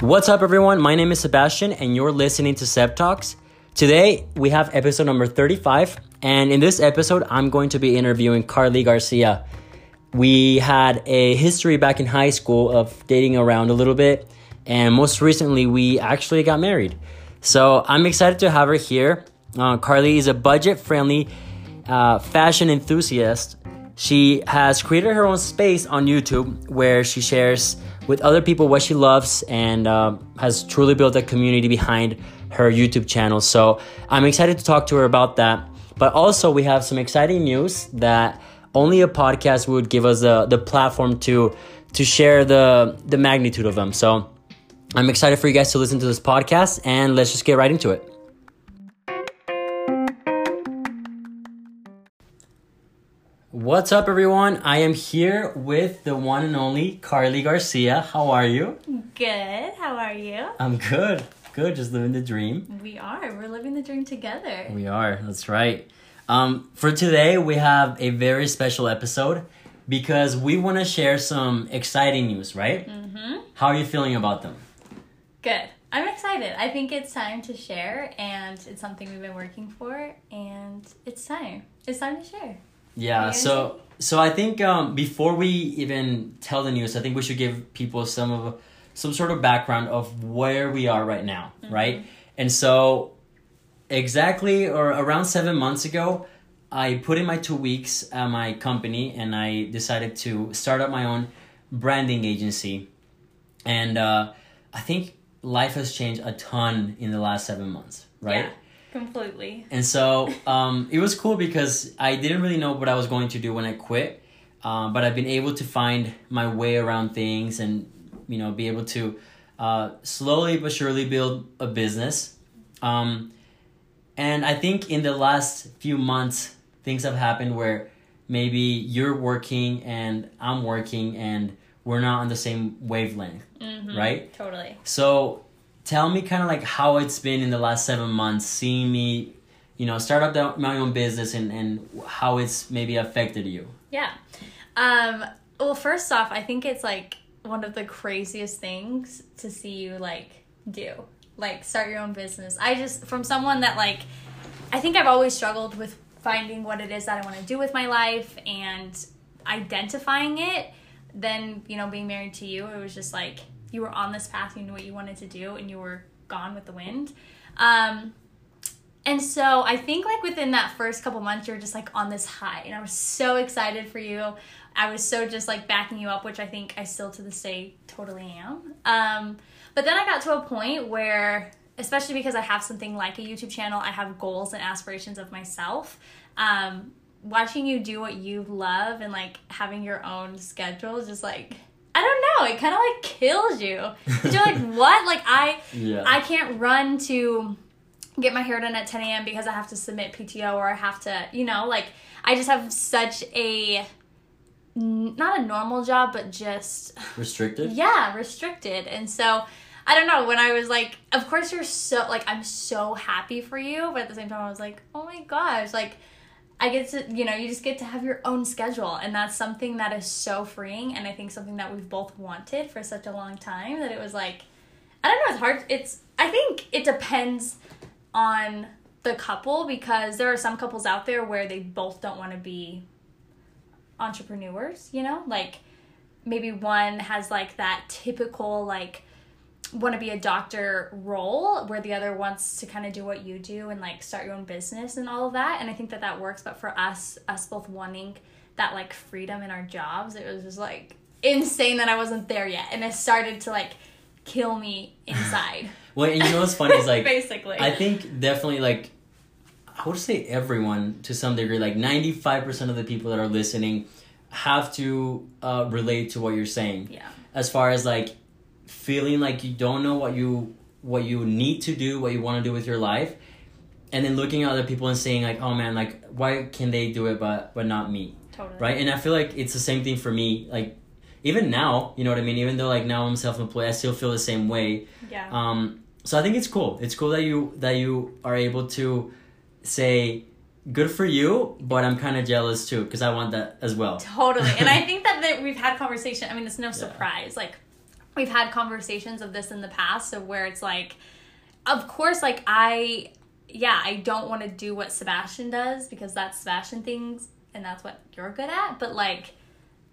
What's up, everyone? My name is Sebastian, and you're listening to Seb Talks. Today, we have episode number 35, and in this episode, I'm going to be interviewing Carly Garcia. We had a history back in high school of dating around a little bit, and most recently, we actually got married. So I'm excited to have her here. Uh, Carly is a budget friendly uh, fashion enthusiast. She has created her own space on YouTube where she shares with other people what she loves and uh, has truly built a community behind her YouTube channel. So I'm excited to talk to her about that. But also, we have some exciting news that only a podcast would give us the, the platform to to share the the magnitude of them. So I'm excited for you guys to listen to this podcast, and let's just get right into it. What's up, everyone? I am here with the one and only Carly Garcia. How are you? Good. How are you? I'm good. Good. Just living the dream. We are. We're living the dream together. We are. That's right. Um, for today, we have a very special episode because we want to share some exciting news, right? Mm-hmm. How are you feeling about them? Good. I'm excited. I think it's time to share, and it's something we've been working for, and it's time. It's time to share. Yeah. So, so I think um, before we even tell the news, I think we should give people some of some sort of background of where we are right now, right? And so, exactly or around seven months ago, I put in my two weeks at my company, and I decided to start up my own branding agency. And uh, I think life has changed a ton in the last seven months, right? Yeah, completely. And so um, it was cool because I didn't really know what I was going to do when I quit, um, but I've been able to find my way around things and you know be able to uh, slowly but surely build a business. Um, and I think in the last few months, things have happened where maybe you're working and I'm working and we're not on the same wavelength, Mhm. right? Totally. So tell me kind of like how it's been in the last seven months, seeing me, you know, start up the, my own business and, and how it's maybe affected you. Yeah. Um, well, first off, I think it's like one of the craziest things to see you like do. Like start your own business. I just from someone that like I think I've always struggled with finding what it is that I want to do with my life and identifying it. Then, you know, being married to you, it was just like you were on this path, you knew what you wanted to do, and you were gone with the wind. Um, and so I think like within that first couple months, you're just like on this high, and I was so excited for you. I was so just like backing you up, which I think I still to this day totally am. Um, but then I got to a point where, especially because I have something like a YouTube channel, I have goals and aspirations of myself. Um, watching you do what you love and like having your own schedule just like I don't know, it kind of like kills you. you're like, what? Like I Yeah. I can't run to get my hair done at 10 a.m. because I have to submit PTO or I have to, you know, like I just have such a not a normal job, but just Restricted? yeah, restricted. And so I don't know. When I was like, of course you're so like I'm so happy for you, but at the same time I was like, oh my gosh, like I get to you know you just get to have your own schedule, and that's something that is so freeing, and I think something that we've both wanted for such a long time that it was like I don't know. It's hard. It's I think it depends on the couple because there are some couples out there where they both don't want to be entrepreneurs. You know, like maybe one has like that typical like want to be a doctor role where the other wants to kind of do what you do and like start your own business and all of that and i think that that works but for us us both wanting that like freedom in our jobs it was just like insane that i wasn't there yet and it started to like kill me inside. Well, and you know what's funny is like, basically. I think definitely like, I would say everyone to some degree, like 95% of the people that are listening have to uh, relate to what you're saying. yeah. As far as like feeling like you don't know what you what you need to do what you want to do with your life and then looking at other people and saying like oh man like why can they do it but but not me? Totally. Right? And i feel like it's the same thing for me like even now you know what i mean? Even though like now i'm self-employed i still feel the same way. Yeah. Um so i think it's cool. It's cool that you that you are able to say good for you but i'm kind of jealous too because i want that as well. Totally. And I think that, that we've had conversation. I mean, it's no surprise. Like, we've had conversations of this in the past of where it's like of course like I yeah, I don't want to do what Sebastian does because that's Sebastian things and that's what you're good at, but like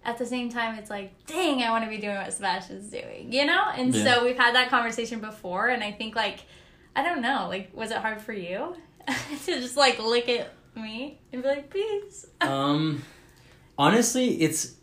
at the same time it's like, dang, I want to be doing what Sebastian's doing, you know? And Yeah. so we've had that conversation before and I think like I don't know, like was it hard for you to just like look at me and be like, "Peace." um honestly it's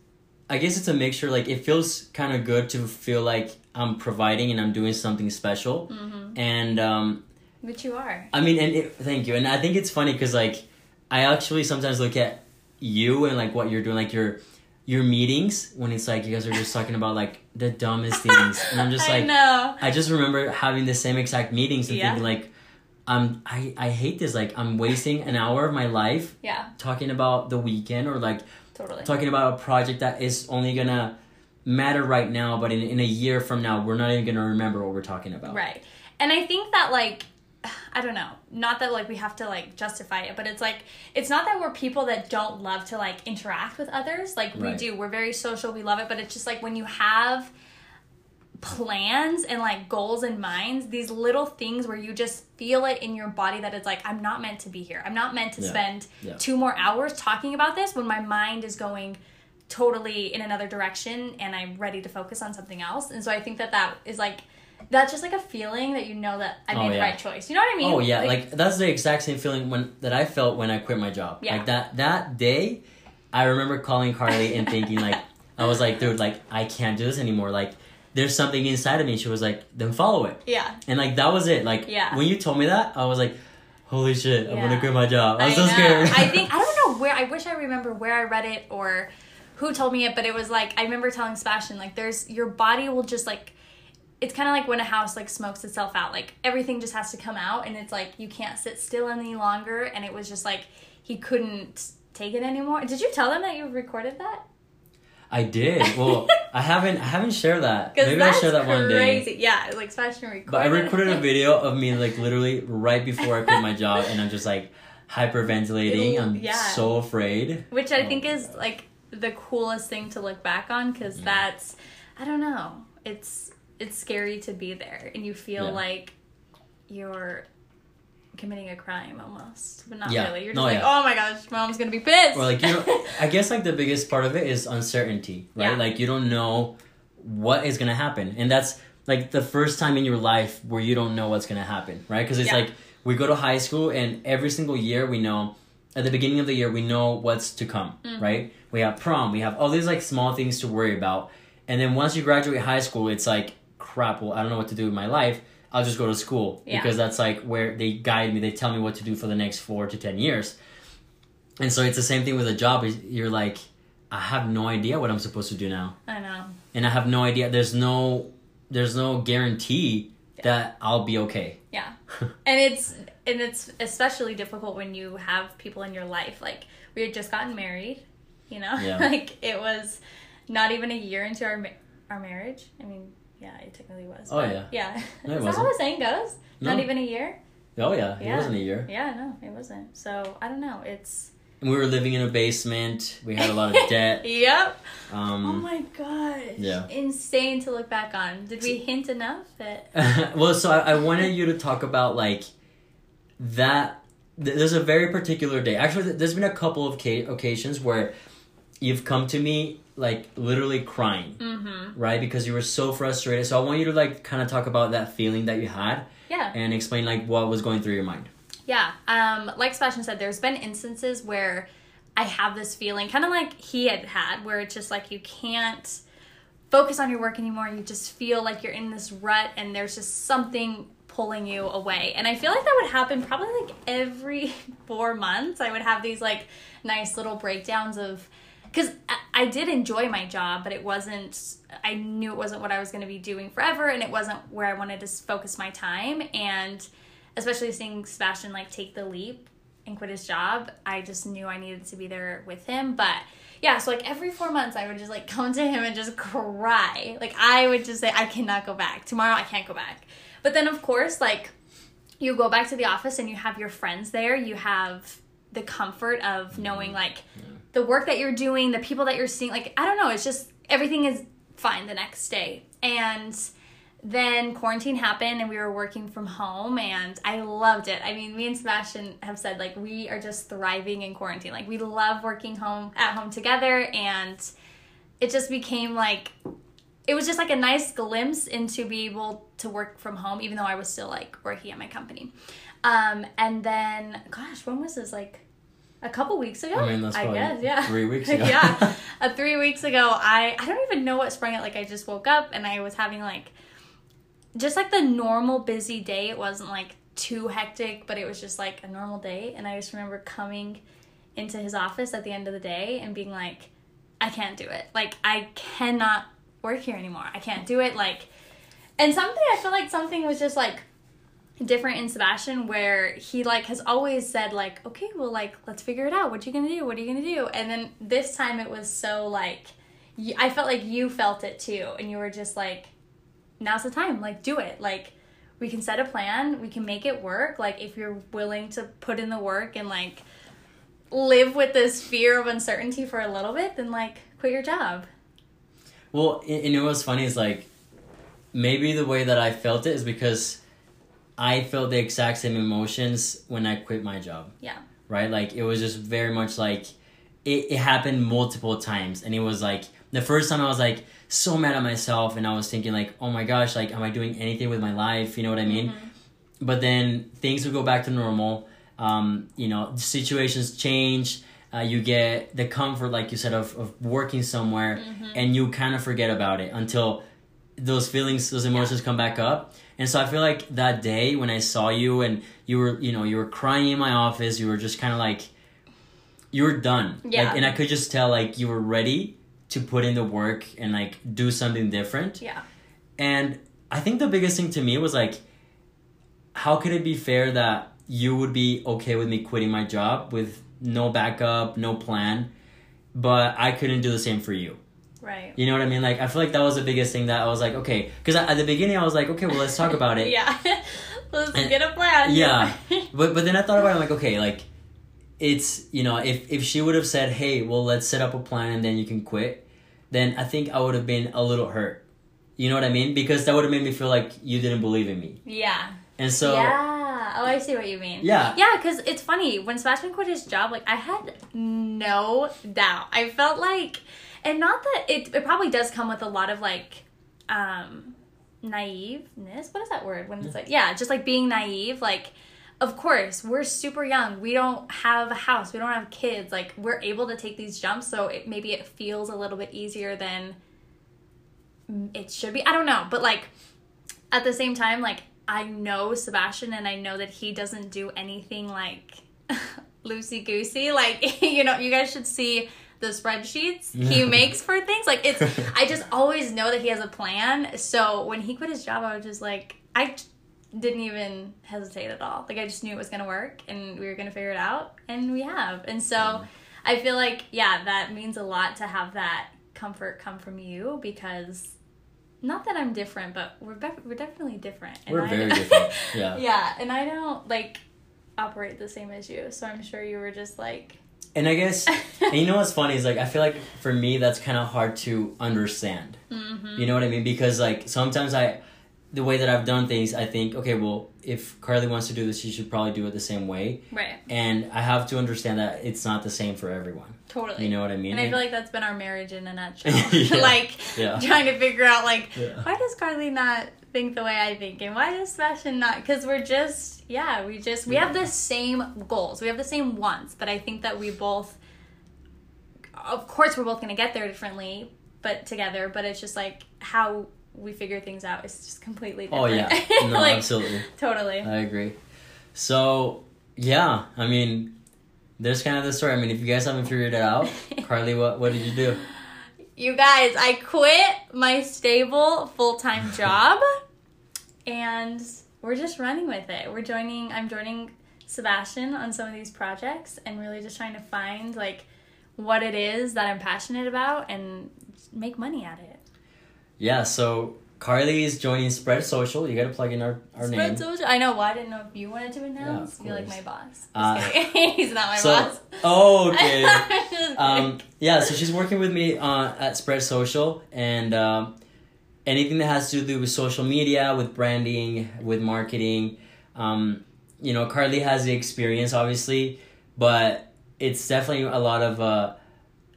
i guess it's a mixture like it feels kind of good to feel like i'm providing and i'm doing something special Mm-hmm. and um But you are. i mean and it, thank you and i think it's funny because like i actually sometimes look at you and like what you're doing like your your meetings when it's like you guys are just talking about like the dumbest things and i'm just I like know. I just remember having the same exact meetings and Yeah. thinking like, um, I, I hate this. Like I'm wasting an hour of my life Yeah, talking about the weekend or like totally. talking about a project that is only gonna matter right now, but in, in a year from now, we're not even gonna remember what we're talking about. Right. And I think that like I don't know, not that like we have to like justify it, but it's like it's not that we're people that don't love to like interact with others. Like we Right. do. We're very social, we love it, but it's just like when you have plans and like goals and minds, these little things where you just feel it in your body that it's like I'm not meant to be here. I'm not meant to Yeah. spend Yeah. two more hours talking about this when my mind is going totally in another direction and I'm ready to focus on something else. And so I think that that is like that's just like a feeling that you know that I Oh, made the right choice. You know what I mean? Oh yeah, like, that's the exact same feeling when that I felt when I quit my job. Yeah. Like that that day, I remember calling Carly and thinking like I was like, dude, like I can't do this anymore. Like there's something inside of me. She was like, then follow it. yeah. And like that was it. Like Yeah. when you told me that, I was like, holy shit, I'm gonna quit my job. I was so know. scared. I think I don't know where I wish I remember where I read it or who told me it, but it was like I remember telling Sebastian like there's your body will just like it's kind of like when a house like smokes itself out like everything just has to come out and it's like you can't sit still any longer and it was just like he couldn't take it anymore. Did you tell them that you recorded that? I did. Well, I haven't. I haven't shared that. Maybe I'll share that one day. crazy. Yeah, like Sebastian recorded. But I recorded a video of me like literally right before I quit my job, and I'm just like hyperventilating. I'm Yeah. so afraid. which I Oh think is like the coolest thing to look back on because Yeah. that's I don't know. It's it's scary to be there and you feel Yeah. like you're committing a crime almost, but not Yeah. really. You're just No, like, yeah. oh my gosh, mom's gonna be pissed. Or like you know, I guess like the biggest part of it is uncertainty, right? Yeah. Like you don't know what is gonna happen, and that's like the first time in your life where you don't know what's gonna happen, right? Because it's like we go to high school, and every single year we know at the beginning of the year we know what's to come, Mm-hmm. right? We have prom, we have all these like small things to worry about, and then once you graduate high school, it's like crap. Well, I don't know what to do with my life. I'll just go to school Yeah. because that's like where they guide me. They tell me what to do for the next four to ten years. And so it's the same thing with a job. You're like, I have no idea what I'm supposed to do now, I know. and I have no idea. There's no, there's no guarantee that I'll be okay. Yeah. and it's and it's especially difficult when you have people in your life like we had just gotten married you know Yeah. like it was not even a year into our our marriage i mean yeah it technically was Oh, yeah. yeah No, it is that how the saying goes not even a year Oh yeah, it wasn't a year. yeah no it wasn't so i don't know it's And we were living in a basement. We had a lot of debt. yep Um, oh my gosh yeah. insane to look back on did we hint enough that well, so I, I wanted you to talk about like that. There's a very particular day. Actually, there's been a couple of ca- occasions where you've come to me like literally crying, mm-hmm right? Because you were so frustrated. So I want you to like kind of talk about that feeling that you had yeah and explain like what was going through your mind. Yeah, um, like Sebastian said, there's been instances where I have this feeling, kind of like he had had, where it's just like you can't focus on your work anymore. You just feel like you're in this rut, and there's just something pulling you away. And I feel like that would happen probably like every four months. I would have these like nice little breakdowns of because I, I did enjoy my job, but it wasn't. I knew it wasn't what I was going to be doing forever, and it wasn't where I wanted to focus my time. And especially seeing Sebastian like take the leap and quit his job, I just knew I needed to be there with him. But yeah, so like every four months, I would just like come to him and just cry. Like I would just say, I cannot go back tomorrow. I can't go back. But then of course, like you go back to the office and you have your friends there. You have the comfort of knowing mm-hmm. like the work that you're doing, the people that you're seeing. Like I don't know, it's just everything is fine the next day. And then quarantine happened and we were working from home and I loved it. I mean, me and Sebastian have said like we are just thriving in quarantine. Like we love working home at home together and it just became like it was just like a nice glimpse into be able to work from home even though I was still like working at my company. Um and then gosh, when was this like a couple weeks ago. I mean, that's I guess, yeah. three weeks ago. yeah, uh, three weeks ago. I I don't even know what sprung it. Like I just woke up and I was having like just like the normal busy day. It wasn't like too hectic, but it was just like a normal day. And I just remember coming into his office at the end of the day and being like, I can't do it. Like I cannot work here anymore. I can't do it. Like, and something I feel like something was just like different in Sebastian where he like has always said like okay well like let's figure it out. What are you gonna do? What are you gonna do? And then this time it was so like I felt like you felt it too and you were just like now's the time. Like do it. Like we can set a plan. We can make it work. Like if you're willing to put in the work and like live with this fear of uncertainty for a little bit then like quit your job. Well, and you know what's funny is like maybe the way that I felt it is because I felt the exact same emotions when I quit my job. Yeah. Right? Like it was just very much like it, it happened multiple times and it was like the first time I was like so mad at myself and I was thinking like, oh my gosh, like am I doing anything with my life? You know what I mean? But then things would go back to normal. Um, you know, situations change. Uh, you get the comfort, like you said, of, of working somewhere, and you kind of forget about it until those feelings, those emotions come back up. And so I feel like that day when I saw you and you were, you know, you were crying in my office, you were just kind of like, you were done. Yeah. Like, and I could just tell like you were ready to put in the work and like do something different. Yeah. And I think the biggest thing to me was like, how could it be fair that you would be okay with me quitting my job with no backup, no plan, but I couldn't do the same for you? Right. You know what I mean? Like, I feel like that was the biggest thing that I was like, okay, because at the beginning I was like, okay, well, let's talk about it. Yeah. Let's And- get a plan. Yeah. But but then I thought about it, I'm like, okay, like it's you know, if if she would have said, Hey, well let's set up a plan and then you can quit, then I think I would have been a little hurt. You know what I mean? Because that would have made me feel like you didn't believe in me. yeah. And so yeah. Oh, I see what you mean. Yeah. Yeah, because it's funny when Sebastian quit his job. Like I had no doubt. I felt like, and not that it. It probably does come with a lot of like, um, naiveness. What is that word? When it's like, yeah, just like being naive. Like, of course, we're super young. We don't have a house. We don't have kids. Like, we're able to take these jumps. So it, maybe it feels a little bit easier than it should be. I don't know, but like at the same time, like I know Sebastian and I know that he doesn't do anything like loosey goosey. Like you know, you guys should see the spreadsheets he makes for things. Like it's, I just always know that he has a plan. So when he quit his job, I was just like, I didn't even hesitate at all. Like I just knew it was gonna work and we were gonna figure it out, and we have. And so I feel like yeah, that means a lot to have that comfort come from you because not that I'm different, but we're be- we're definitely different. And We're I- very different. Yeah. yeah, and I don't like operate the same as you, so I'm sure you were just like, And I guess, and you know what's funny is like I feel like for me that's kind of hard to understand. mm-hmm. You know what I mean? Because like sometimes I, the way that I've done things, I think, okay, well, if Carly wants to do this, she should probably do it the same way. right, And I have to understand that it's not the same for everyone. totally. You know what I mean? and I feel like that's been our marriage in a nutshell. Yeah. like Yeah. trying to figure out like Yeah. why does Carly not think the way I think, and why does Sebastian not? Because we're just yeah, we just we have the same goals, we have the same wants, but I think that we both, of course, we're both gonna get there differently, but together. But it's just like how we figure things out is just completely different. oh yeah, no, Like, absolutely, totally. I agree. So yeah, I mean, there's kind of the story. I mean, if you guys haven't figured it out, Carly, what what did you do? You guys, I quit my stable full time job and we're just running with it. We're joining, I'm joining Sebastian on some of these projects and really just trying to find like what it is that I'm passionate about and make money at it. Yeah, so Carly is joining Spread Social. You got to plug in our, our Spread name. social. I know. Well, I didn't know if you wanted to announce. of You're like my boss. Uh. He's not my so, boss. oh, okay. Um, yeah, so she's working with me uh, at Spread Social, and um, anything that has to do with social media, with branding, with marketing. Um, you know, Carly has the experience, obviously, but it's definitely a lot of uh,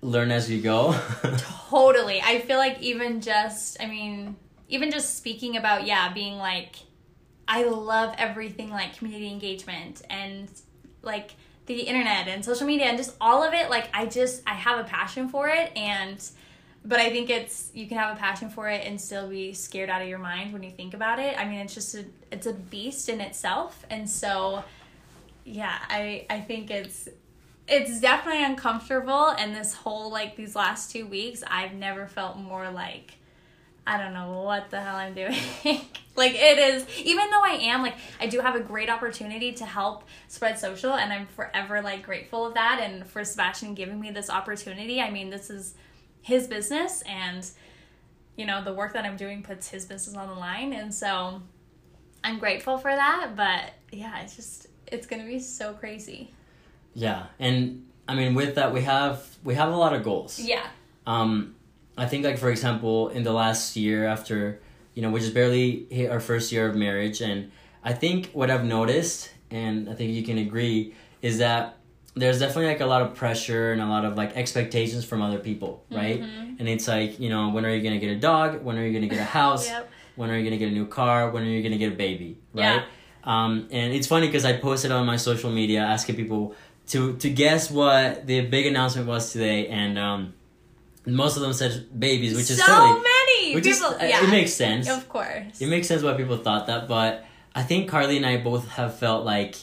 learn as you go. Totally. I feel like even just, I mean, even just speaking about, yeah, being like, I love everything like community engagement and like the internet and social media and just all of it. Like, I just, I have a passion for it. And, but I think it's, you can have a passion for it and still be scared out of your mind when you think about it. I mean, it's just a, it's a beast in itself. And so, yeah, I, I think it's, it's definitely uncomfortable and this whole like these last two weeks i've never felt more like i don't know what the hell i'm doing like it is even though i am like i do have a great opportunity to help spread social and i'm forever like grateful of that and for sebastian giving me this opportunity i mean this is his business and you know the work that i'm doing puts his business on the line. And so i'm grateful for that but yeah it's just it's gonna be so crazy. Yeah, and I mean, with that, we have we have a lot of goals. yeah. Um, I think, like for example, in the last year, after you know, we just barely hit our first year of marriage, and I think what I've noticed, and I think you can agree, is that there's definitely like a lot of pressure and a lot of like expectations from other people, right? Mhm. And it's like, you know, when are you gonna get a dog? When are you gonna get a house? Yep. When are you gonna get a new car? When are you gonna get a baby? Yeah. Right? Um, and it's funny because I posted on my social media asking people to to guess what the big announcement was today, and um, most of them said babies, which is so totally, many which people. is uh, yeah, it makes sense. of course. It makes sense why people thought that, but I think Carly and I both have felt like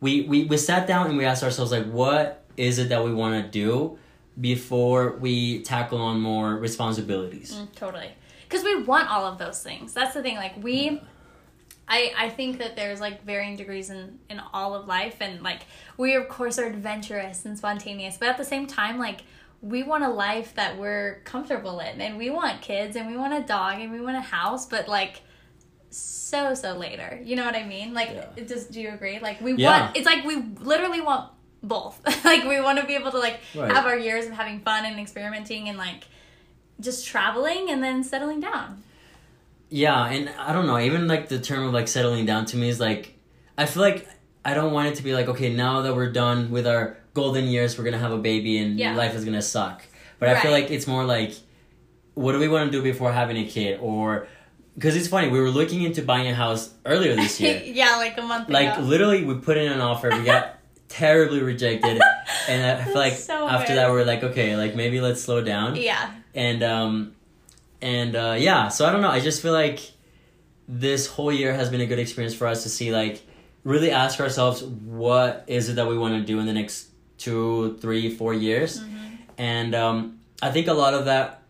we we, we sat down and we asked ourselves like, what is it that we want to do before we tackle on more responsibilities? Mm, totally, because we want all of those things. That's the thing. Like we. I, I think that there's like varying degrees in, in all of life and like we of course are adventurous and spontaneous but at the same time like we want a life that we're comfortable in and we want kids and we want a dog and we want a house but like so so later you know what i mean like Yeah. it just do you agree like we Yeah. want it's like we literally want both like we want to be able to like Right. have our years of having fun and experimenting and like just traveling and then settling down Yeah, and I don't know, even like the term of like settling down to me is like I feel like I don't want it to be like, okay, now that we're done with our golden years, we're gonna have a baby and Yeah. life is gonna suck. But I feel like it's more like what do we want to do before having a kid or because it's funny we were looking into buying a house earlier this year. Yeah like a month like ago. literally we put in an offer we got terribly rejected and i feel like So after that we're like okay like maybe let's slow down. Yeah. And um and uh yeah so i don't know i just feel like this whole year has been a good experience for us to see like really ask ourselves what is it that we want to do in the next two three four years? Mm-hmm. and um i think a lot of that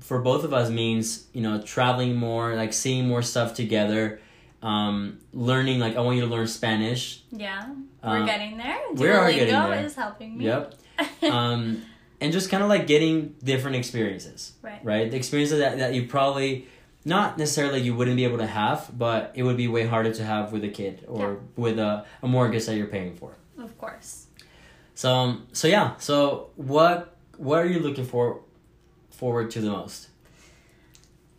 for both of us means you know traveling more like seeing more stuff together um learning like i want you to learn spanish. Yeah. We're Uh, getting there. we are getting Duolingo there. is helping me. Yep. Um and just kind of like getting different experiences. Right. Right? The experiences that, that you probably not necessarily you wouldn't be able to have, but it would be way harder to have with a kid or with a, a mortgage that you're paying for. of course. So um, so yeah. So what what are you looking for forward to the most?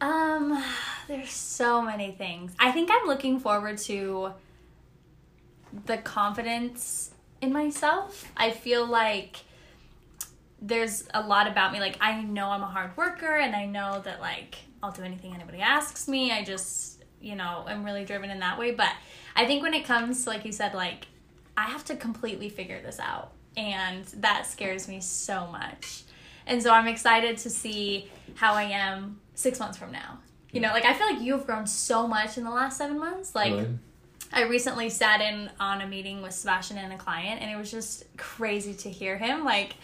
Um, there's so many things. I think I'm looking forward to the confidence in myself. I feel like there's a lot about me. Like, I know I'm a hard worker and I know that, like, I'll do anything anybody asks me. I just, you know, I'm really driven in that way. But I think when it comes to, like you said, like, I have to completely figure this out. And that scares me so much. And so I'm excited to see how I am six months from now. You know, like I feel like you've grown so much in the last seven months. Like Really? I recently sat in on a meeting with Sebastian and a client, and it was just crazy to hear him. Like,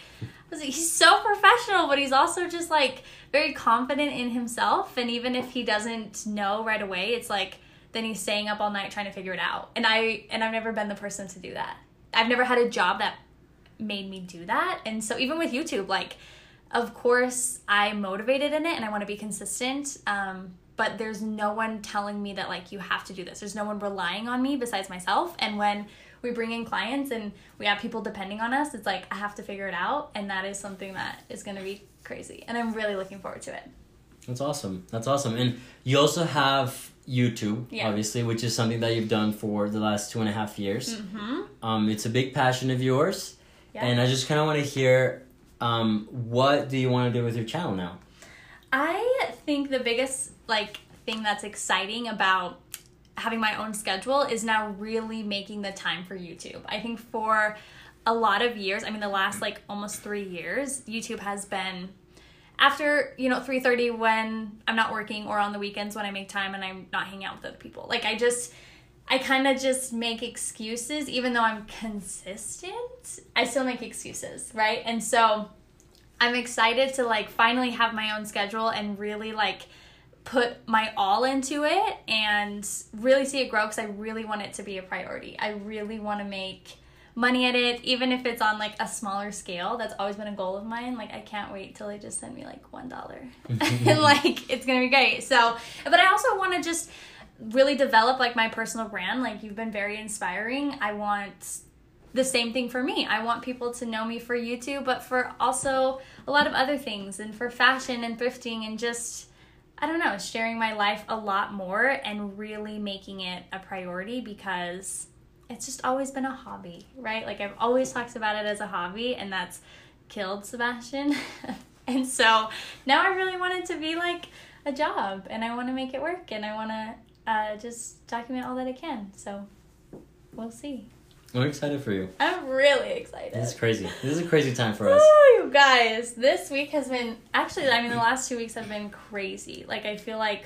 he's so professional, but he's also just like very confident in himself. And even if he doesn't know right away, it's like then he's staying up all night trying to figure it out. And I and I've never been the person to do that. I've never had a job that made me do that. And so even with YouTube, like, of course I'm motivated in it and I want to be consistent. Um, but there's no one telling me that like you have to do this. There's no one relying on me besides myself. And when we bring in clients and we have people depending on us, it's like I have to figure it out, and that is something that is going to be crazy. And I'm really looking forward to it. That's awesome. That's awesome. And you also have YouTube, Yeah. obviously, which is something that you've done for the last two and a half years. Mm-hmm. Um, it's a big passion of yours, Yeah. and I just kind of want to hear, um, what do you want to do with your channel now? I think the biggest like thing that's exciting about having my own schedule is now really making the time for YouTube. I think for a lot of years, I mean the last like almost 3 years, YouTube has been after, you know, 3:30 when I'm not working or on the weekends when I make time and I'm not hanging out with other people. Like I just I kind of just make excuses even though I'm consistent. I still make excuses, right? And so I'm excited to like finally have my own schedule and really like put my all into it and really see it grow because I really want it to be a priority. I really want to make money at it, even if it's on like a smaller scale. That's always been a goal of mine. Like I can't wait till they just send me like one dollar, and like it's gonna be great. So, but I also want to just really develop like my personal brand. Like you've been very inspiring. I want the same thing for me. I want people to know me for YouTube, but for also a lot of other things and for fashion and thrifting and just I don't know, sharing my life a lot more and really making it a priority because it's just always been a hobby, right? Like I've always talked about it as a hobby and that's killed Sebastian. and so now I really want it to be like a job and I want to make it work and I want to uh, just document all that I can. So we'll see. I'm excited for you. I'm really excited. This is crazy. This is a crazy time for us. Oh, you guys, this week has been actually, I mean, the last two weeks have been crazy. Like, I feel like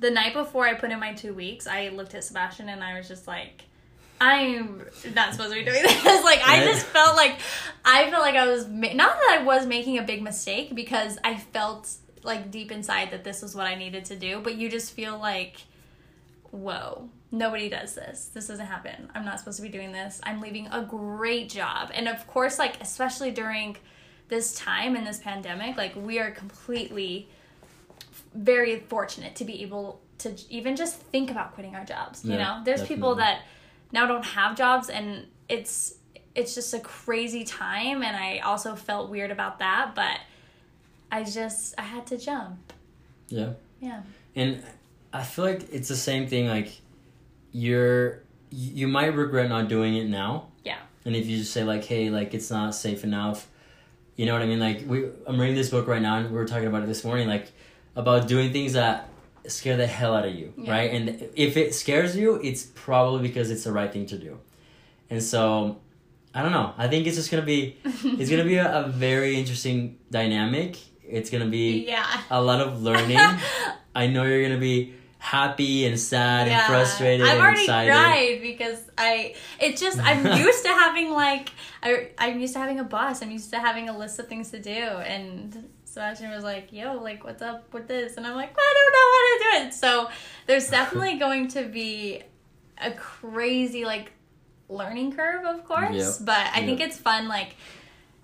the night before I put in my two weeks, I looked at Sebastian and I was just like, I'm not supposed to be doing this. like, I just felt like, I felt like I was, ma- not that I was making a big mistake because I felt like deep inside that this was what I needed to do, but you just feel like, whoa, nobody does this. This doesn't happen. I'm not supposed to be doing this. I'm leaving a great job. And of course, like, especially during this time in this pandemic, like, we are completely very fortunate to be able to even just think about quitting our jobs. You know, there's people that now don't have jobs and it's, it's just a crazy time and I also felt weird about that, but I just I had to jump. Yeah. Yeah. And I feel like it's the same thing. Like, you're you might regret not doing it now. Yeah. And if you just say like, hey, like it's not safe enough, you know what I mean? Like we, I'm reading this book right now, and we were talking about it this morning, like about doing things that scare the hell out of you, Yeah. right? And if it scares you, it's probably because it's the right thing to do. And so, I don't know. I think it's just gonna be, it's gonna be a, a very interesting dynamic. It's gonna be Yeah. a lot of learning. I know you're gonna be happy and sad and frustrated I've and already excited. cried because I it's just I'm used to having like I I'm used to having a boss. I'm used to having a list of things to do and Sebastian was like, "Yo, like what's up with this?" And I'm like, "I don't know how to do it." So there's definitely going to be a crazy like learning curve, of course, Yep. but I think it's fun like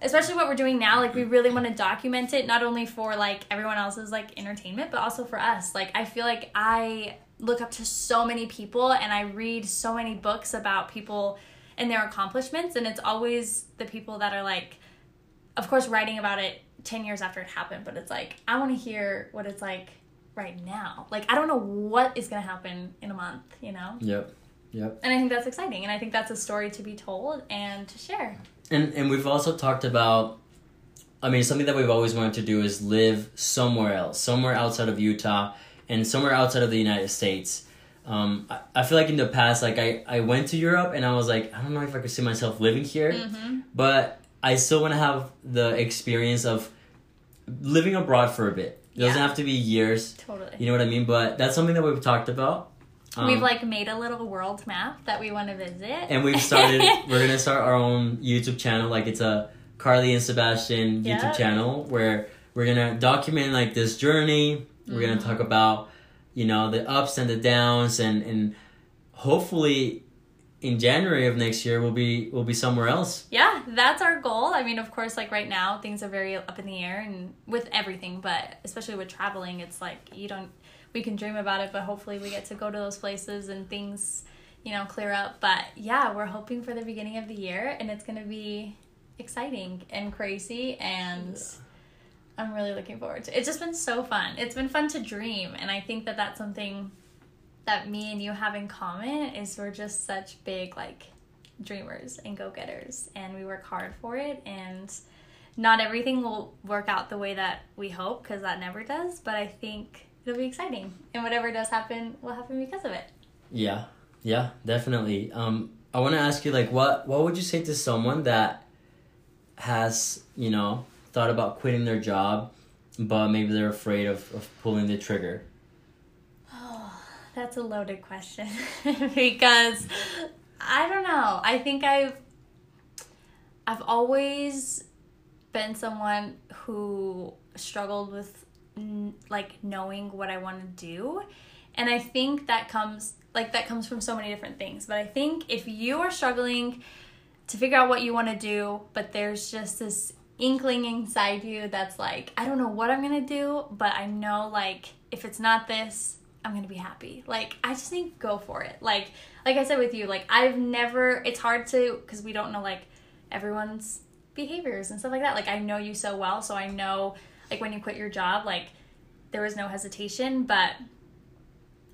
especially what we're doing now like we really want to document it not only for like everyone else's like entertainment but also for us. Like i feel like i look up to so many people and i read so many books about people and their accomplishments and it's always the people that are like of course writing about it 10 years after it happened but it's like i want to hear what it's like right now. Like i don't know what is going to happen in a month you know? Yep. Yep. and i think that's exciting and i think that's a story to be told and to share And and we've also talked about I mean something that we've always wanted to do is live somewhere else, somewhere outside of Utah and somewhere outside of the United States. Um, I, I feel like in the past, like I, I went to Europe and I was like, I don't know if I could see myself living here, mm-hmm. but I still want to have the experience of living abroad for a bit. It doesn't have to be years, totally you know what I mean? But that's something that we've talked about. Um, We've like made a little world map that we want to visit. and we've started we're gonna start our own youtube channel like it's a carly and sebastian youtube Yeah. channel where we're gonna document like this journey we're gonna Mhm. talk about you know the ups and the downs and and hopefully in january of next year we'll be we'll be somewhere else yeah, that's our goal. I mean, of course, like right now, things are very up in the air and with everything, but especially with traveling, it's like you don't. We can dream about it, but hopefully we get to go to those places and things, you know, clear up. But yeah, we're hoping for the beginning of the year and it's going to be exciting and crazy and Yeah. I'm really looking forward to it. It's just been so fun. It's been fun to dream and I think that that's something that me and you have in common is we're just such big like dreamers and go-getters and we work hard for it and not everything will work out the way that we hope because that never does but i think it'll be exciting. And whatever does happen will happen because of it. Yeah, yeah, definitely. Um, I want to ask you, like, what what would you say to someone that has, you know, thought about quitting their job, but maybe they're afraid of, of pulling the trigger? oh that's a loaded question. Because i don't know. I think i've i've always been someone who struggled with like knowing what i want to do. And i think that comes like that comes from so many different things. But i think if you are struggling to figure out what you want to do but there's just this inkling inside you that's like i don't know what i'm gonna do but i know like if it's not this i'm gonna be happy. Like i just think go for it. Like like i said with you like i've never it's hard to because we don't know like everyone's behaviors and stuff like that. Like i know you so well so i know like when you quit your job like there was no hesitation but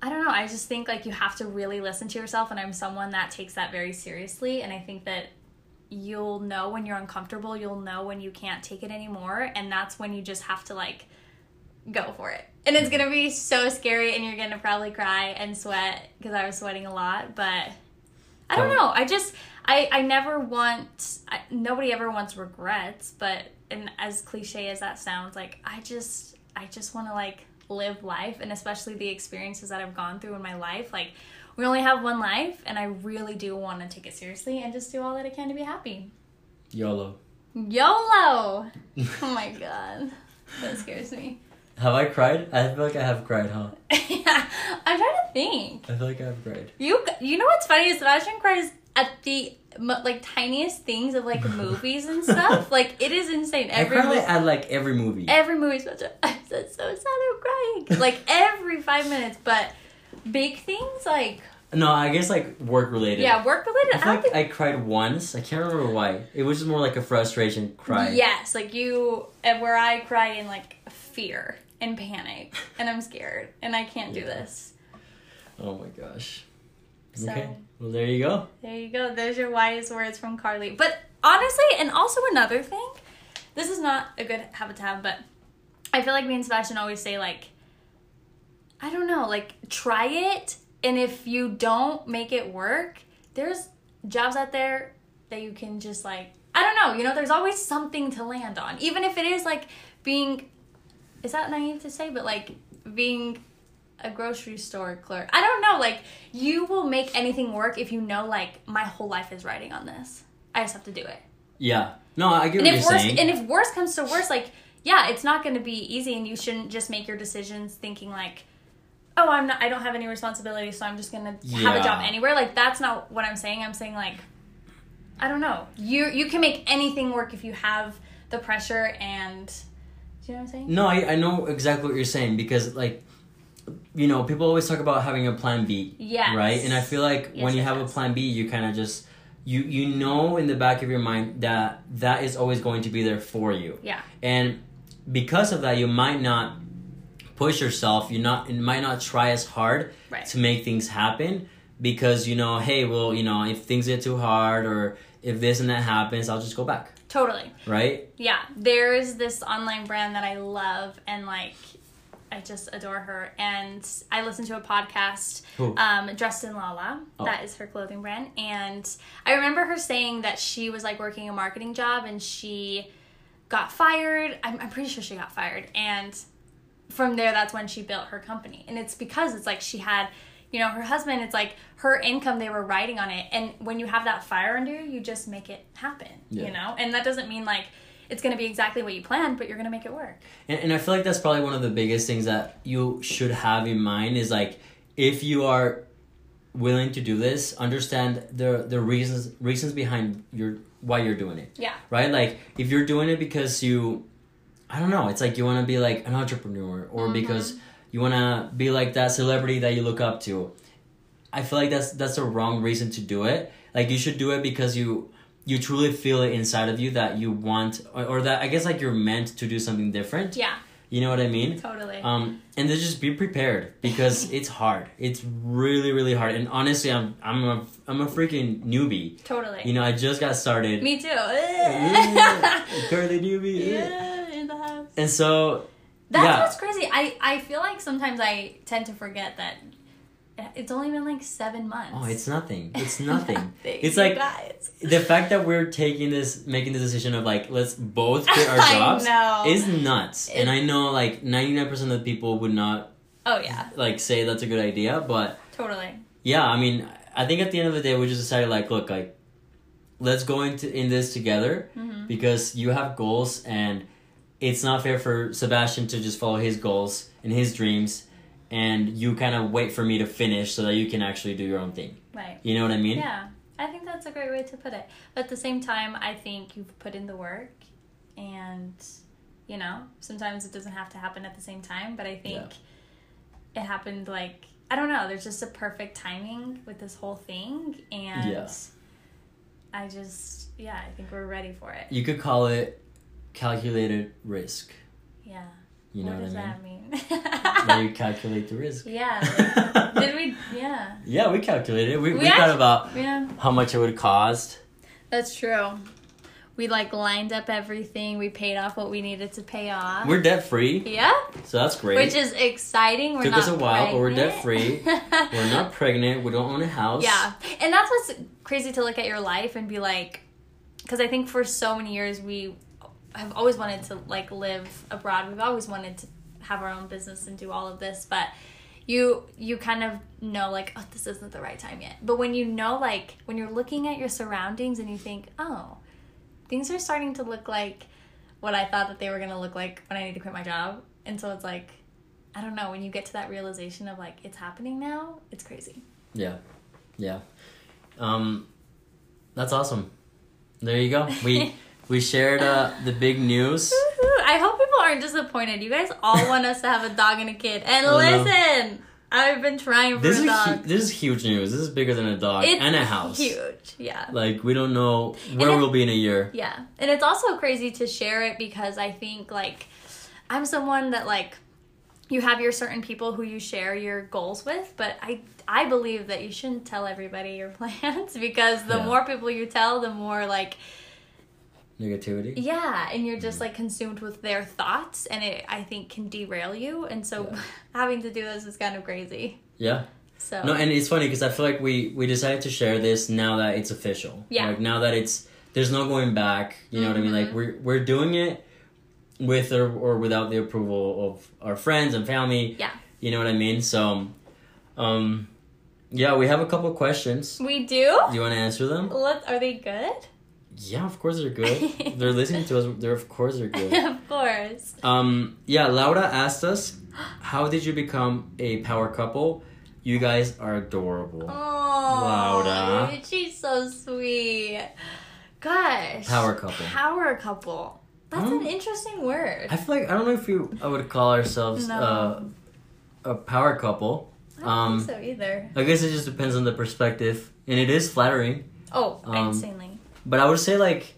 I don't know. I just think like you have to really listen to yourself, and I'm someone that takes that very seriously. And I think that you'll know when you're uncomfortable, you'll know when you can't take it anymore, and that's when you just have to like go for it. And it's mm. gonna be so scary, and you're gonna probably cry and sweat because I was sweating a lot, but I don't know. I just I I never want. I, nobody ever wants regrets, but and as cliche as that sounds, like I just I just want to like live life, and especially the experiences that I've gone through in my life. Like we only have one life, and I really do want to take it seriously and just do all that I can to be happy. YOLO. YOLO! Oh my god, that scares me. Have I cried? I feel like I have cried, huh? I'm trying to think. I feel like I've cried. You you know what's funny is Sebastian cries at the like tiniest things of like movies and stuff. like it is insane. Every I cry like, at like every movie. every movie's such I'm so so sad I'm crying. Like every five minutes, but big things like no, I guess like work related. yeah, work related. I I, like think I cried once. I can't remember why. It was just more like a frustration cry. yes, like you and where I cry in like fear and panic and I'm scared and I can't do Yeah. this. Oh my gosh. So Okay. Well, there you go. There you go. There's your wise words from Carly. But honestly, and also another thing, this is not a good habit to have, but I feel like me and Sebastian always say like, I don't know, like try it, and if you don't make it work, there's jobs out there that you can just like, I don't know, you know, there's always something to land on, even if it is like being, is that naive to say, but like being a grocery store clerk. I don't know. Like you will make anything work if you know like my whole life is riding on this. I just have to do it. Yeah. No, I get And what if you're worst saying. and if worst comes to worst, like yeah, it's not going to be easy, and you shouldn't just make your decisions thinking like, oh, I'm not. I don't have any responsibility, so I'm just going to have a job anywhere. Like that's not what I'm saying. I'm saying like, I don't know. You you can make anything work if you have the pressure and. Do you know what I'm saying? No, I, I know exactly what you're saying because like you know, people always talk about having a plan B. Yeah. Right? And I feel like Yes, when you have yes. a plan B, you kind of just you you know in the back of your mind that that is always going to be there for you. Yeah. And because of that, you might not push yourself. You not you might not try as hard Right. to make things happen because you know, hey, well, you know, if things get too hard or if this and that happens, I'll just go back. Totally. Right? yeah. There's this online brand that i love and like i just adore her. And i listen to a podcast um dressed in lala. Oh. that is her clothing brand. And i remember her saying that she was like working a marketing job and she got fired. I'm, I'm pretty sure she got fired. And from there that's when she built her company. And it's because it's like she had you know her husband it's like her income they were riding on it and when you have that fire under you you just make it happen Yeah. you know and that doesn't mean like it's going to be exactly what you planned but you're going to make it work And, and I feel like that's probably one of the biggest things that you should have in mind is like if you are willing to do this, understand the the reasons reasons behind your why you're doing it. yeah Right? Like if you're doing it because you I don't know, it's like you want to be like an entrepreneur or Mhm. because you want to be like that celebrity that you look up to. I feel like that's that's the wrong reason to do it. Like you should do it because you you truly feel it inside of you that you want or, or that I guess like you're meant to do something different. Yeah, You know what I mean? totally. Um, and then just be prepared because it's hard. It's really, really hard. And honestly, I'm I'm a I'm a freaking newbie. totally. You know, I just got started. Me too. Carly newbie. yeah, in the house. And so, That's yeah, what's crazy. I I feel like sometimes I tend to forget that it's only been like seven months. oh, it's nothing. It's nothing. it's like guys. the fact that we're taking this, making the decision of like let's both quit our jobs is nuts. and I know like ninety nine percent of the people would not Oh yeah, like say that's a good idea, but totally. yeah, I mean, I think at the end of the day, we just decided like, look, like, let's go into in this together Mm-hmm. because you have goals, and it's not fair for Sebastian to just follow his goals and his dreams, and you kind of wait for me to finish so that you can actually do your own thing. Right. You know what I mean? Yeah, I think that's a great way to put it. But at the same time, I think you've put in the work, and you know, sometimes it doesn't have to happen at the same time. But I think it happened like I don't know. There's just a perfect timing with this whole thing, and Yeah. I just yeah, I think we're ready for it. You could call it calculated risk. Yeah. You know what what, does I that mean? mean? That you calculate the risk. yeah. like, did we? Yeah. Yeah, we calculated. We, we, We thought about Yeah. how much it would cost. That's true. We like lined up everything. We paid off what we needed to pay off. We're debt free, yeah, so that's great. which is exciting. We're Took us a while, but we're debt-free. We're not pregnant. We don't own a house. Yeah, and that's what's crazy to look at your life and be like, because I think for so many years we have always wanted to like live abroad. We've always wanted to have our own business and do all of this, but you you kind of know like oh this isn't the right time yet. But when you know like when you're looking at your surroundings and you think oh things are starting to look like what I thought that they were gonna look like when I need to quit my job, and so it's like. I don't know, when you get to that realization of like it's happening now, it's crazy. Yeah. Yeah. Um, that's awesome. There you go. We we shared uh, the big news. I hope people aren't disappointed. You guys all want us to have a dog and a kid. And know. listen, I've been trying for This a is dog. hu- this is huge news. This is bigger than a dog it's and a house. Huge. Yeah. Like we don't know where it- we'll be in a year. Yeah. And it's also crazy to share it because I think like I'm someone that like you have your certain people who you share your goals with, but I I believe that you shouldn't tell everybody your plans because the Yeah. more people you tell, the more like Negativity. Yeah, and you're just like consumed with their thoughts, and it I think can derail you. And so Yeah. having to do this is kind of crazy. Yeah. So No, and it's funny because I feel like we we decided to share this now that it's official. Yeah. Like now that it's there's no going back. You know what I mean? Like we're we're doing it with or or without the approval of our friends and family. Yeah. You know what I mean? So, um, yeah, we have a couple questions. we do. Do you want to answer them? Let are they good? Yeah, of course they're good. they're listening to us. They're of course they're good. of course. Um, yeah, Laura asked us, "How did you become a power couple? You guys are adorable." Oh, Laura. she's so sweet. Gosh, Power couple. Power couple. That's an interesting word. I feel like I don't know if you I would call ourselves No. uh, a power couple. I don't Um, think so either. I guess it just depends on the perspective, and it is flattering. Oh, um, insanely. But I would say like,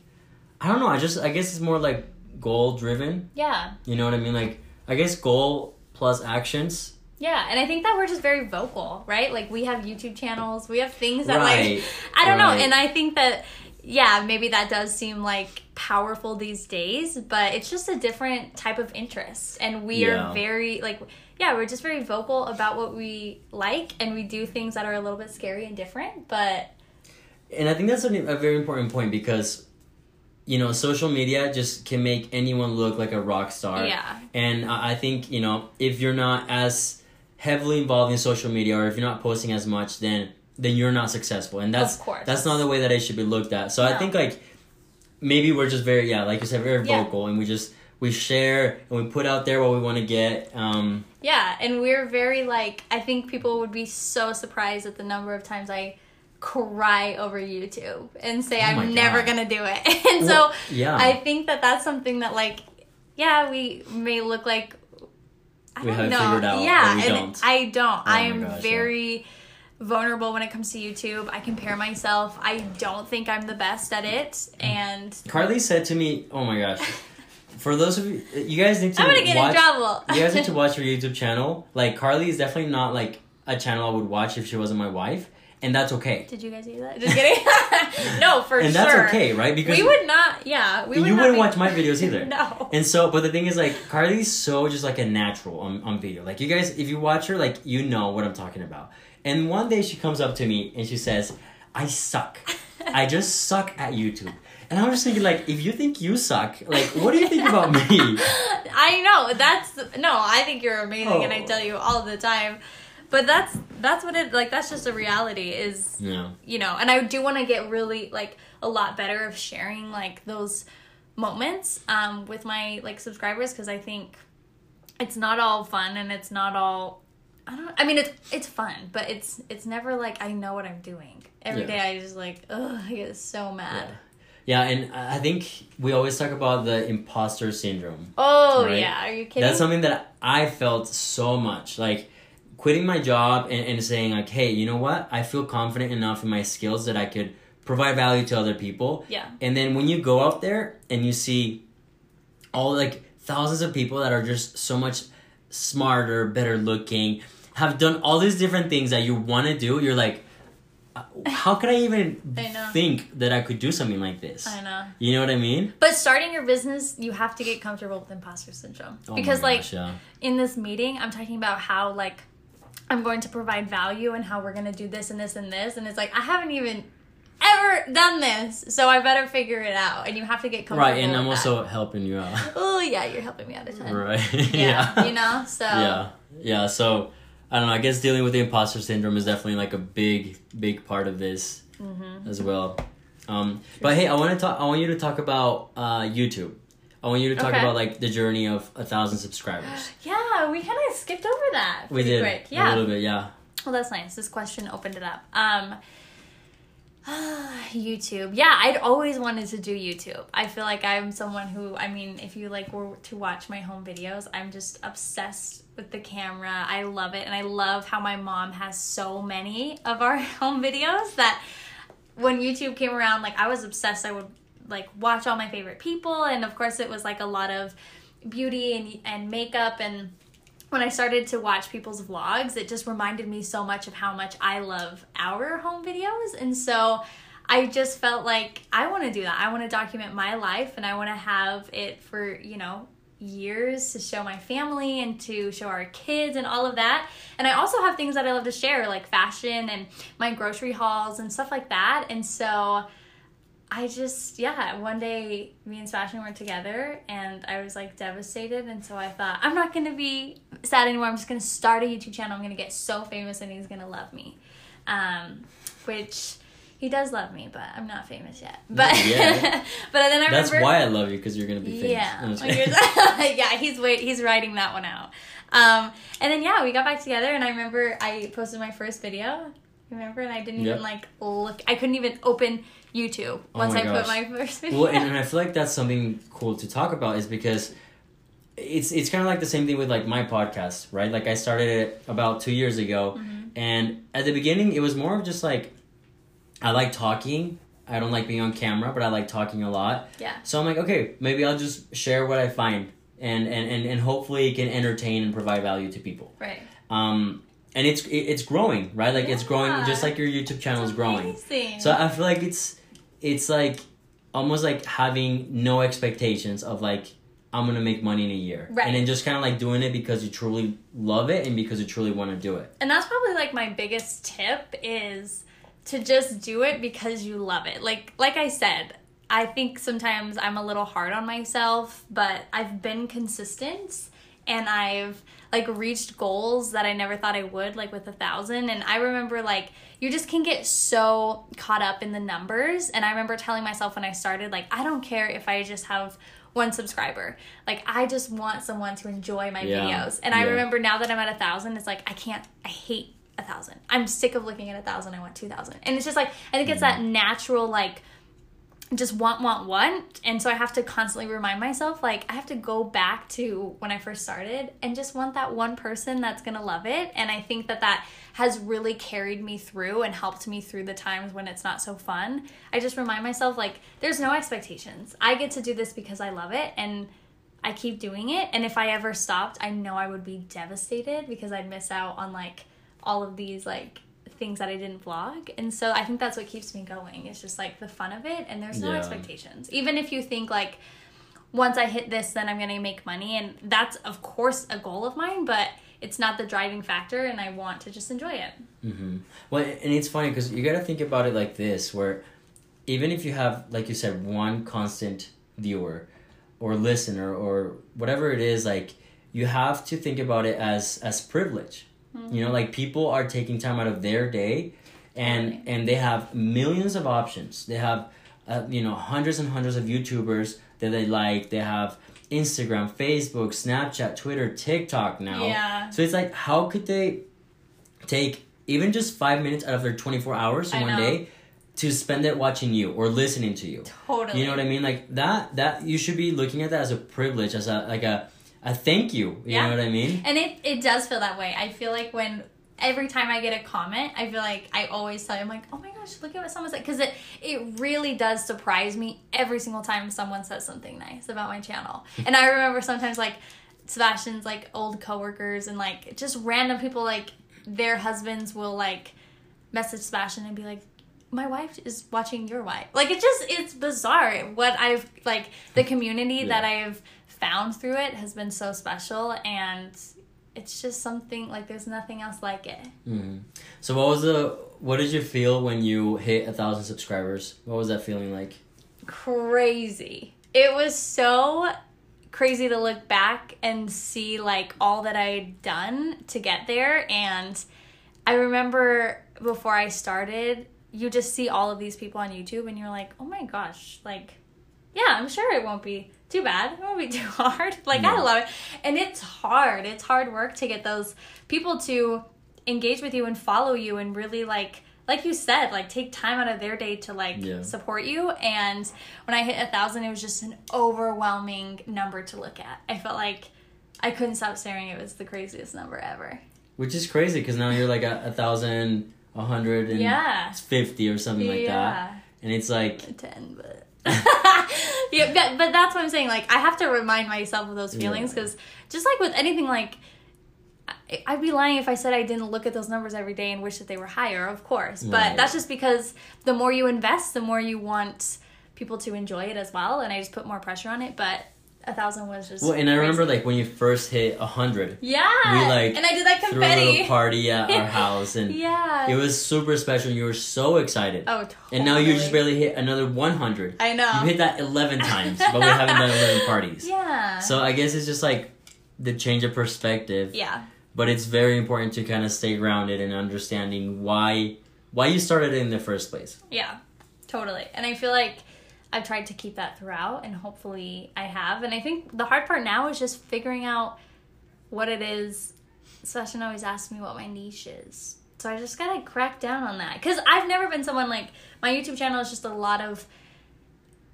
I don't know. I just I guess it's more like goal driven. Yeah. You know what I mean? Like I guess goal plus actions. Yeah, and I think that we're just very vocal, right? Like we have YouTube channels, we have things that Right, like I don't right. know, and I think that yeah, maybe that does seem like powerful these days, but it's just a different type of interest. And we Yeah. are very like yeah, we're just very vocal about what we like and we do things that are a little bit scary and different, but And I think that's a, a very important point because, you know, social media just can make anyone look like a rock star. yeah. And I I think, you know, if you're not as heavily involved in social media or if you're not posting as much, then then you're not successful. And that's Of course. that's not the way that it should be looked at. So I think like maybe we're just very yeah, like you said, very Yeah. vocal and we just we share and we put out there what we want to get. Um Yeah, and we're very like I think people would be so surprised at the number of times I cry over YouTube and say Oh I'm never gonna do it. And Well, so yeah. I think that that's something that like yeah, we may look like I we don't have know. figured out. Yeah, and don't. I don't. Oh my I am gosh, yeah. very vulnerable when it comes to YouTube. I compare myself. I don't think I'm the best at it, and Carly said to me, "Oh my gosh." For those of you, you guys need to I'm gonna get watch. in trouble. you guys need to watch her YouTube channel. Like Carly is definitely not like a channel I would watch if she wasn't my wife, and that's okay. Did you guys hear that? Just kidding. no, for And sure. And that's okay, right? Because we would not. Yeah, we would you wouldn't be- watch my videos either. No. And so, but the thing is, like, Carly's so just like a natural on, on video. Like, you guys, if you watch her, like, you know what I'm talking about. And one day she comes up to me and she says, I suck. I just suck at YouTube. And I was just thinking, like, if you think you suck, like, what do you think about me? I know that's no. I think you're amazing, and I Oh. tell you all the time. But that's that's what it like. That's just a reality. Is Yeah. you know, and I do want to get really like a lot better of sharing like those moments um with my like subscribers because I think it's not all fun and it's not all I don't I mean it's it's fun, but it's it's never like I know what I'm doing. Every Yeah. day I just like ugh, I get so mad. Yeah, and I think we always talk about the imposter syndrome. Oh Right. yeah, are you kidding? That's something that I felt so much. Like quitting my job and, and saying like, hey, you know what? I feel confident enough in my skills that I could provide value to other people. yeah. And then when you go out there and you see all like thousands of people that are just so much smarter, better looking, have done all these different things that you want to do, you're like, uh, how could I even I think that I could do something like this? I know. You know what I mean? But starting your business, you have to get comfortable with imposter syndrome. Oh because like yeah. in this meeting, I'm talking about how like I'm going to provide value and how we're going to do this and this and this and it's like I haven't even ever done this, so I better figure it out. And you have to get comfortable. right, and I'm that. also helping you out. Oh yeah, you're helping me out a ton. right. Yeah, you know. So yeah yeah so i don't know i guess dealing with the imposter syndrome is definitely like a big big part of this Mm-hmm. as well um but hey i want to talk i want you to talk about uh youtube i want you to talk Okay. about like the journey of a thousand subscribers yeah, we kind of skipped over that. we did Quick. a Yeah. little bit yeah Well, that's nice. This question opened it up. Um, YouTube. Yeah, I'd always wanted to do YouTube. I feel like I'm someone who, I mean, if you like were to watch my home videos, I'm just obsessed with the camera. I love it, and I love how my mom has so many of our home videos that when YouTube came around, like I was obsessed. I would like watch all my favorite people, and of course, it was like a lot of beauty and and makeup and when I started to watch people's vlogs, it just reminded me so much of how much I love our home videos. And so I just felt like I want to do that. I want to document my life and I want to have it for, you know, years to show my family and to show our kids and all of that. And I also have things that I love to share, like fashion and my grocery hauls and stuff like that. And so I just, yeah, one day me and Sebastian were together and I was like devastated. And so I thought, I'm not to be sad anymore. I'm just to start a YouTube channel. I'm to get so famous and he's to love me. Um, which he does love me, but I'm not famous yet. But, Yeah. but then I remember that's remember. why i love you because you're gonna be famous Yeah, I'm just Like, kidding. you're- yeah, he's wait, he's writing that one out. Um, and then yeah, we got back together, and I remember I posted my first video. Remember, and I didn't Yep. even like look. I couldn't even open YouTube Oh once my I gosh. put my first video. well and, and i feel like that's something cool to talk about is because it's it's kind of like the same thing with like my podcast right like i started it about two years ago Mm-hmm. and at the beginning it was more of just like i like talking i don't like being on camera but i like talking a lot yeah, so i'm like okay maybe i'll just share what i find and and and, and hopefully it can entertain and provide value to people right. um and it's it's growing right? Like it's growing just like your youtube channel is growing. so I feel like it's it's like almost like having no expectations of like I'm gonna make money in a year, Right. and then just kind of like doing it because you truly love it and because you truly want to do it. and that's probably like my biggest tip is to just do it because you love it. Like like i said i think sometimes i'm a little hard on myself but i've been consistent and i've like reached goals that i never thought i would like with a thousand. And i remember like you just can get so caught up in the numbers. And i remember telling myself when i started like i don't care if i just have one subscriber. Like i just want someone to enjoy my Yeah. videos. And i remember now that i'm at a thousand it's like i can't i hate a thousand. I'm sick of looking at a thousand. I want two thousand. And it's just like i think it's mm-hmm. that natural like just want want want. And so i have to constantly remind myself like i have to go back to when i first started and just want that one person that's to love it. And i think that that has really carried me through and helped me through the times when it's not so fun. I just remind myself like there's no expectations. I get to do this because i love it and i keep doing it. And if i ever stopped i know i would be devastated because i'd miss out on like all of these like things that I didn't vlog. And so I think that's what keeps me going. It's just like the fun of it and there's no Yeah. expectations. Even if you think like once I hit this then I'm going to make money and that's of course a goal of mine, but it's not the driving factor and I want to just enjoy it. Mm-hmm. Well, and it's funny because you got to think about it like this, where even if you have, like you said, one constant viewer or listener or whatever it is, like you have to think about it as as privilege. You know, like people are taking time out of their day, and Right. and they have millions of options. They have, uh, you know, hundreds and hundreds of YouTubers that they like. They have Instagram, Facebook, Snapchat, Twitter, TikTok now. Yeah. So it's like, how could they take even just five minutes out of their 24 hours in I one know. day to spend it watching you or listening to you? Totally. You know what I mean? Like that, that you should be looking at that as a privilege, as a, like a, a thank you. You Yeah. know what I mean? And it, it does feel that way. I feel like when every time I get a comment, I feel like I always tell you, I'm like, oh my gosh, look at what someone said. Because it, it really does surprise me every single time someone says something nice about my channel. and I remember sometimes like Sebastian's like old coworkers and like just random people like their husbands will like message Sebastian and be like, my wife is watching your wife. Like it just it's bizarre. What I've like the community that I've found through it has been so special and it's just something like there's nothing else like it. hmm So what was the, what did you feel when you hit a thousand subscribers? What was that feeling like? Crazy. It was so crazy to look back and see like all that I'd done to get there and I remember before I started, you just see all of these people on YouTube and you're like, "Oh my gosh, like yeah, I'm sure it won't be too bad. It won't be too hard. Like I love it. And it's hard. It's hard work to get those people to engage with you and follow you and really like like you said, like take time out of their day to like Yeah. support you. And when I hit a thousand, it was just an overwhelming number to look at. I felt like I couldn't stop staring. It was the craziest number ever. Which is crazy because now you're like a, a thousand, hundred and Yeah. fifty or something like that. And it's like, 10 but yeah but, but that's what i'm saying like i have to remind myself of those feelings Yeah. because just like with anything like I- I'd be lying if I said I didn't look at those numbers every day and wish that they were higher, of course. But Right. that's just because the more you invest, the more you want people to enjoy it as well. And I just put more pressure on it. But a thousand was just. well, and I crazy. remember like when you first hit a hundred, Yeah. we, like, and I did that threw a little party at our house, and yeah. it was super special. You were so excited. Oh, totally. And now you just barely hit another 100. I know. You hit that 11 times, but we haven't done 11 parties. Yeah. So I guess it's just like the change of perspective. yeah. But it's very important to kind of stay grounded in understanding why why you started in the first place. Yeah, totally. And I feel like I've tried to keep that throughout, and hopefully I have. And I think the hard part now is just figuring out what it is. Sebastian always asks me what my niche is. So I just gotta crack down on that. Because I've never been someone like, my YouTube channel is just a lot of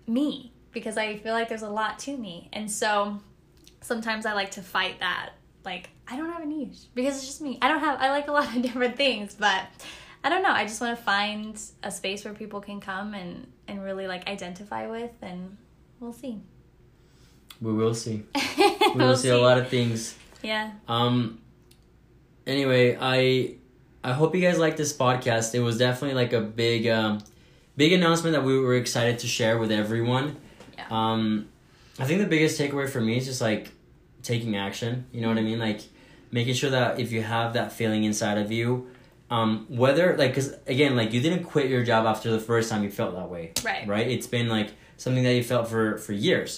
me. Because I feel like there's a lot to me. And so sometimes I like to fight that. Like, I don't have a niche because it's just me. I don't have, I like a lot of different things, but I don't know. I just want to find a space where people can come and, and really like identify with, and we'll see. We will see. We will see, a lot of things. Yeah. Um anyway, I I hope you guys like this podcast. It was definitely like a big um big announcement that we were excited to share with everyone. Yeah. Um I think the biggest takeaway for me is just like taking action, you know what I mean? Like making sure that if you have that feeling inside of you um whether like cuz again like you didn't quit your job after the first time you felt that way. Right. Right? It's been like something that you felt for for years.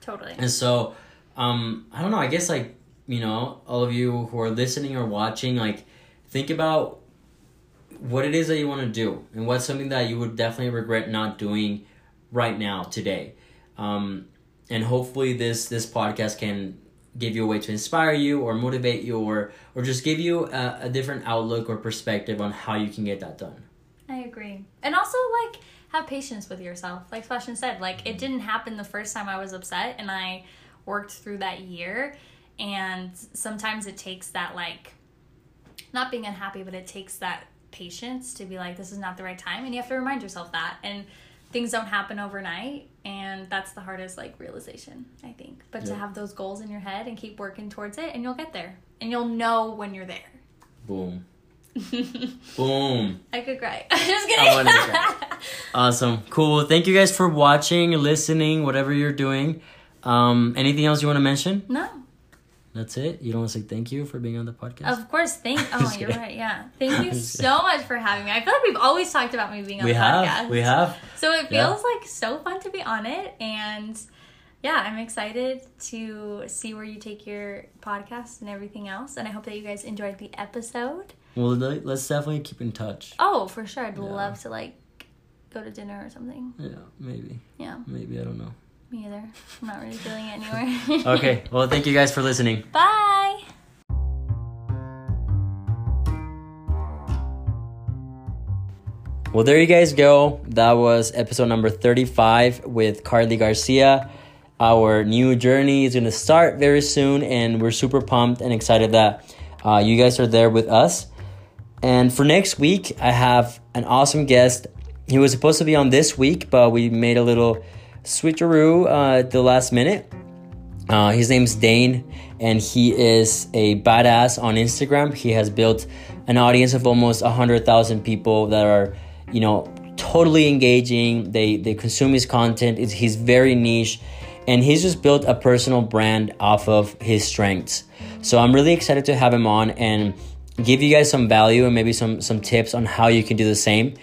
Totally. And so, um, I don't know. I guess like you know, all of you who are listening or watching, like think about what it is that you want to do, and what's something that you would definitely regret not doing right now today. Um, and hopefully, this this podcast can give you a way to inspire you, or motivate you, or or just give you a, a different outlook or perspective on how you can get that done. I agree. And also, like, have patience with yourself. Like Sebastian said, like it didn't happen the first time I was upset, and I worked through that year. And sometimes it takes that like not being unhappy, but it takes that patience to be like, this is not the right time, and you have to remind yourself that. And things don't happen overnight, and that's the hardest like realization I think. But to have those goals in your head and keep working towards it, and you'll get there, and you'll know when you're there. Boom. Boom. I could cry. I'm just kidding. Awesome. Cool. Thank you guys for watching, listening, whatever you're doing. Um, anything else you want to mention? no, That's it. You don't want to say thank you for being on the podcast? of course. Thank. Oh, you're kidding. right. Yeah. Thank you so much for having me. I feel like we've always talked about me being on we the have. podcast. We have. So it Yeah. feels like so fun to be on it, and yeah, I'm excited to see where you take your podcast and everything else. And I hope that you guys enjoyed the episode. Well, let's definitely keep in touch. Oh, for sure. I'd Yeah. love to like go to dinner or something. Yeah, maybe. Yeah, Maybe. I don't know. Me either. I'm not really feeling it anymore. Okay. Well, thank you guys for listening. Bye. Well, there you guys go. That was episode number 35 with Carly Garcia. Our new journey is going to start very soon, and we're super pumped and excited that uh, you guys are there with us. And for next week, I have an awesome guest. He was supposed to be on this week, but we made a little switcheroo uh, at the last minute. Uh, his name's Dane, and he is a badass on Instagram. He has built an audience of almost 100,000 people that are, you know, totally engaging. They, they consume his content. It's, he's very niche, and he's just built a personal brand off of his strengths. So I'm really excited to have him on and give you guys some value and maybe some, some tips on how you can do the same.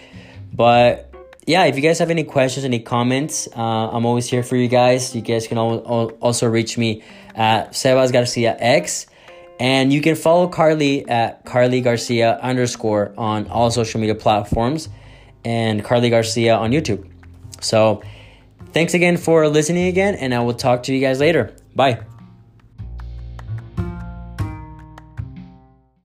But yeah, if you guys have any questions, any comments, uh, I'm always here for you guys. You guys can al- al- also reach me at Sebas Garcia X. And you can follow Carly at Carly Garcia underscore on all social media platforms and Carly Garcia on YouTube. So thanks again for listening again, and I will talk to you guys later. Bye.